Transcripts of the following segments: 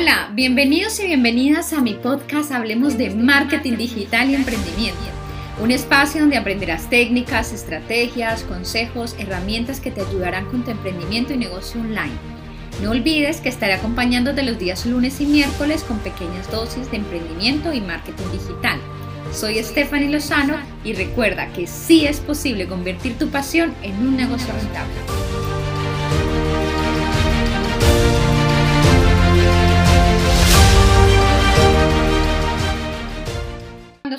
Hola, bienvenidos y bienvenidas a mi podcast Hablemos de Marketing Digital y Emprendimiento. Un espacio donde aprenderás técnicas, estrategias, consejos, herramientas que te ayudarán con tu emprendimiento y negocio online. No olvides que estaré acompañándote los días lunes y miércoles con pequeñas dosis de emprendimiento y marketing digital. Soy Stephanie Lozano y recuerda que sí es posible convertir tu pasión en un negocio rentable.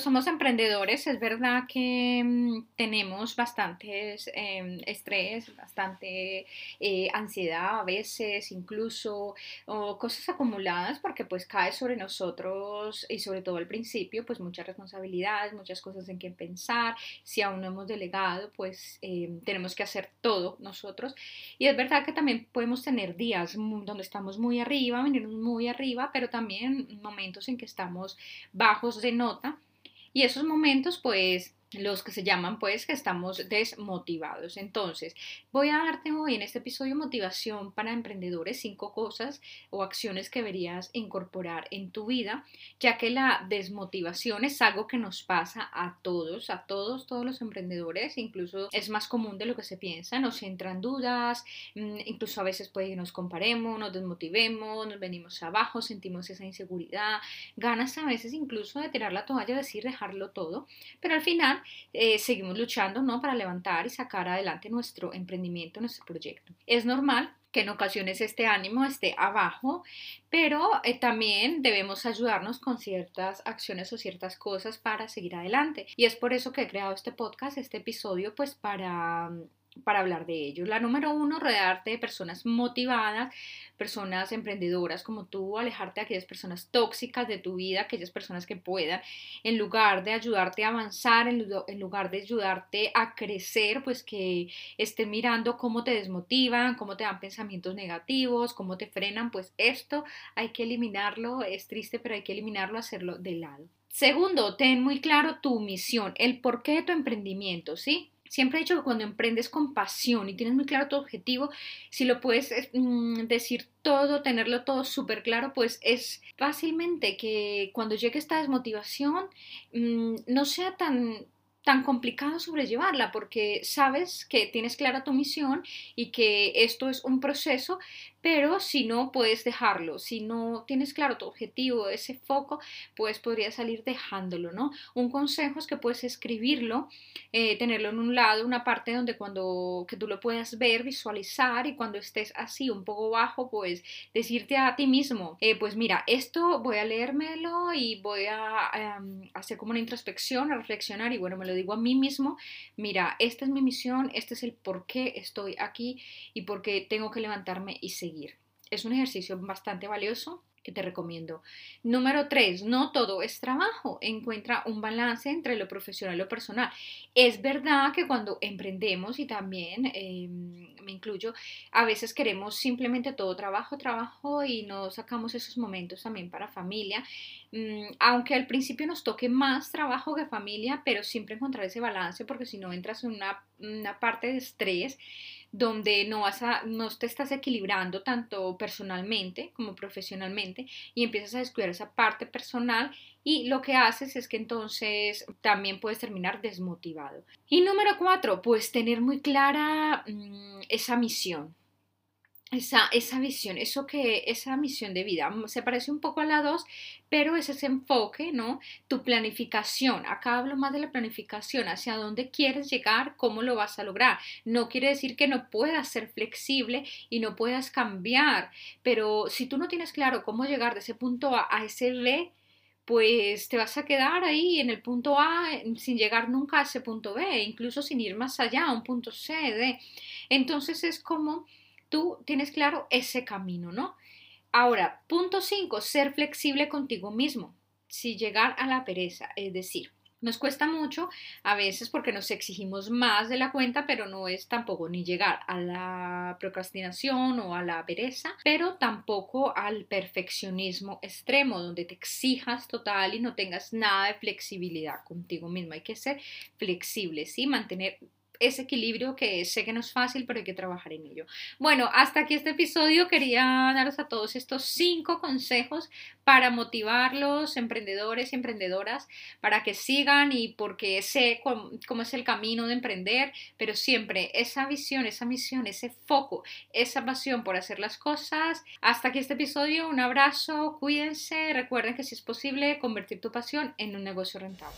Somos emprendedores es verdad que mm, tenemos bastantes em, estrés, bastante eh, ansiedad a veces, incluso o cosas acumuladas porque pues cae sobre nosotros y sobre todo al principio pues muchas responsabilidades, muchas cosas en que pensar, si aún no hemos delegado pues em, tenemos que hacer todo nosotros. Y es verdad que también podemos tener días donde estamos muy arriba, venimos muy arriba, pero también momentos en que estamos bajos de nota y esos momentos, pues, los que se llaman pues que estamos desmotivados. Entonces, voy a darte hoy en este episodio motivación para emprendedores, cinco cosas o acciones que deberías incorporar en tu vida, ya que la desmotivación es algo que nos pasa a todos, a todos, todos los emprendedores, incluso es más común de lo que se piensa, nos entran dudas, mm, incluso a veces puede que nos comparemos, nos desmotivemos, nos venimos abajo, sentimos esa inseguridad, ganas a veces incluso de tirar la toalla, decir dejarlo todo, pero al final eh, seguimos luchando ¿no? para levantar y sacar adelante nuestro emprendimiento, nuestro proyecto. Es normal que en ocasiones este ánimo esté abajo, pero eh, también debemos ayudarnos con ciertas acciones o ciertas cosas para seguir adelante. Y es por eso que he creado este podcast, este episodio, pues para para hablar de ello. La número uno, rodearte de personas motivadas, personas emprendedoras como tú, alejarte de aquellas personas tóxicas de tu vida, aquellas personas que puedan, en lugar de ayudarte a avanzar, en lugar de ayudarte a crecer, pues que estén mirando cómo te desmotivan, cómo te dan pensamientos negativos, cómo te frenan, pues esto hay que eliminarlo, es triste, pero hay que eliminarlo, hacerlo de lado. Segundo, ten muy claro tu misión, el porqué de tu emprendimiento, ¿sí? Siempre he dicho que cuando emprendes con pasión y tienes muy claro tu objetivo, si lo puedes mm, decir todo, tenerlo todo súper claro, pues es fácilmente que cuando llegue esta desmotivación mm, no sea tan tan complicado sobrellevarla porque sabes que tienes clara tu misión y que esto es un proceso pero si no puedes dejarlo, si no tienes claro tu objetivo, ese foco, pues podrías salir dejándolo, ¿no? Un consejo es que puedes escribirlo, eh, tenerlo en un lado, una parte donde cuando que tú lo puedas ver, visualizar y cuando estés así un poco bajo, pues decirte a ti mismo, eh, pues mira, esto voy a leérmelo y voy a em, hacer como una introspección, a reflexionar y bueno, me lo digo a mí mismo, mira, esta es mi misión, este es el por qué estoy aquí y por qué tengo que levantarme y seguir es un ejercicio bastante valioso te recomiendo. Número tres, no todo es trabajo. Encuentra un balance entre lo profesional y lo personal. Es verdad que cuando emprendemos, y también em, me incluyo, a veces queremos simplemente todo trabajo, trabajo y no sacamos esos momentos también para familia. Mm, aunque al principio nos toque más trabajo que familia, pero siempre encontrar ese balance porque si no entras en una, una parte de estrés donde no, vas a, no te estás equilibrando tanto personalmente como profesionalmente y empiezas a descuidar esa parte personal y lo que haces es que entonces también puedes terminar desmotivado. Y número cuatro, pues tener muy clara mm, esa misión esa, esa visión, eso que, esa misión de vida. Mm, se parece un poco a la dos, pero es ese enfoque, ¿no? Tu planificación. Acá hablo más de la planificación, hacia dónde quieres llegar, cómo lo vas a lograr. No quiere decir que no puedas ser flexible y no puedas cambiar, pero si tú no tienes claro cómo llegar de ese punto A a ese B, pues te vas a quedar ahí en el punto A sin llegar nunca a ese punto B, incluso sin ir más allá, a un punto C, D. Entonces es como tú tienes claro ese camino, ¿no? Ahora, punto 5, ser flexible contigo mismo, si llegar a la pereza, es decir, nos cuesta mucho a veces porque nos exigimos más de la cuenta, pero no es tampoco ni llegar a la procrastinación o a la pereza, pero tampoco al perfeccionismo extremo, donde te exijas total y no tengas nada de flexibilidad contigo mismo. Hay que ser flexible, ¿sí? Mantener ese equilibrio que sé que no es fácil, pero hay que trabajar en ello. Bueno, hasta aquí este episodio. Quería daros a todos estos cinco consejos para motivar los emprendedores y emprendedoras para que sigan y porque sé cómo, es el camino de emprender, pero siempre esa visión, esa misión, ese foco, esa pasión por hacer las cosas. Hasta aquí este episodio. Un abrazo, cuídense. Recuerden que si es posible convertir tu pasión en un negocio rentable.